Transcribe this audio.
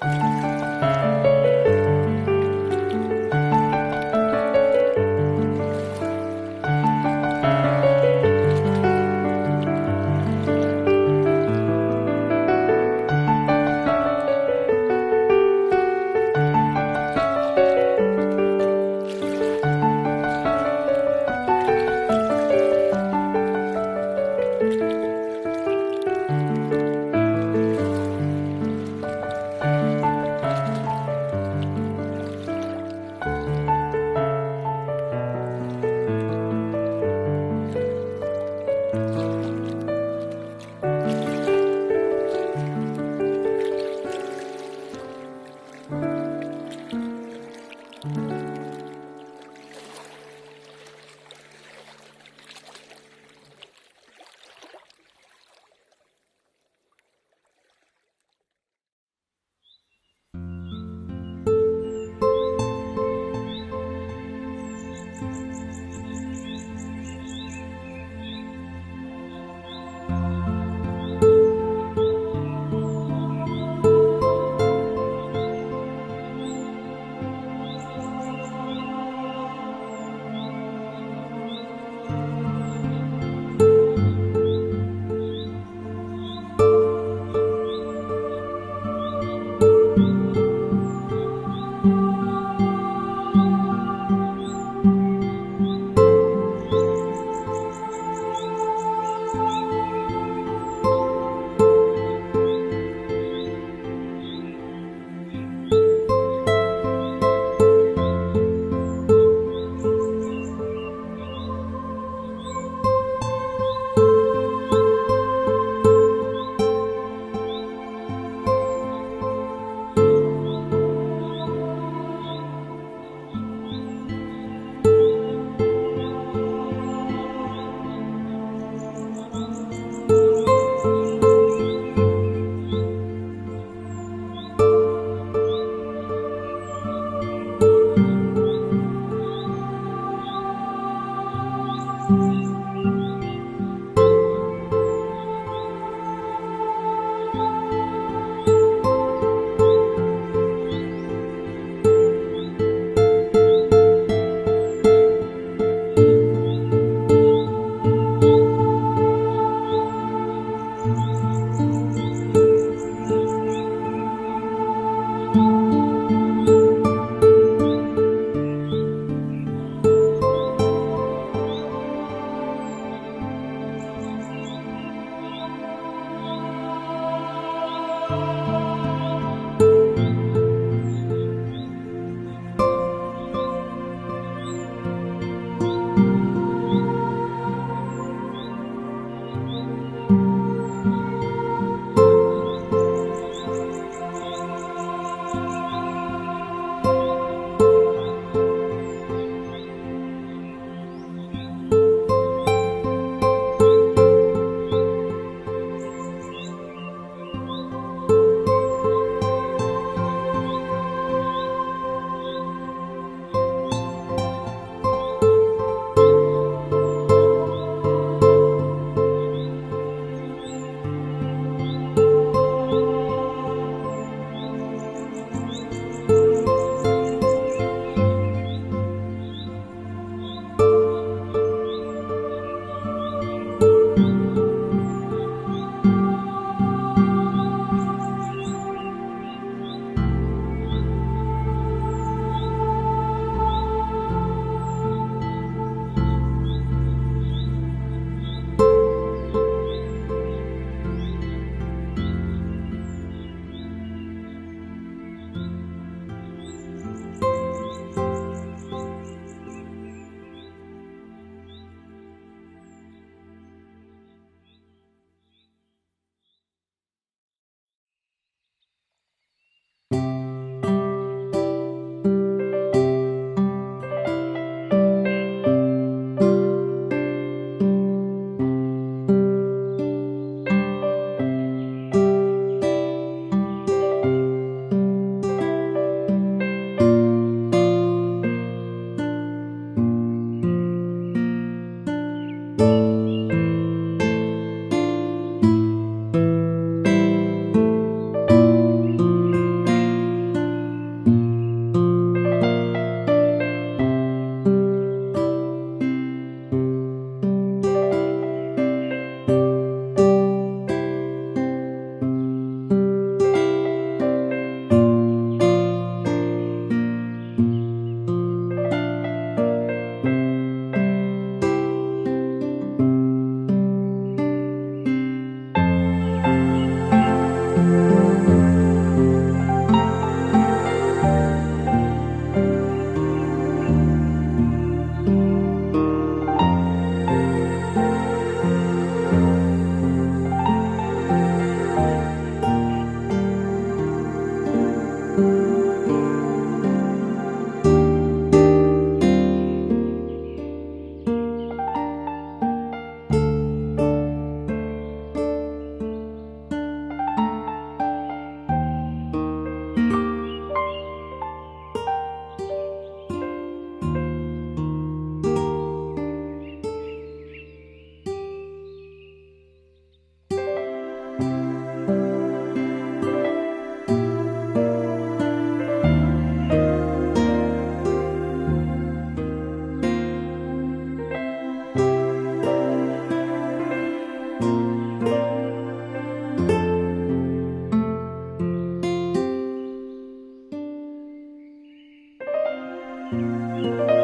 Bye. Música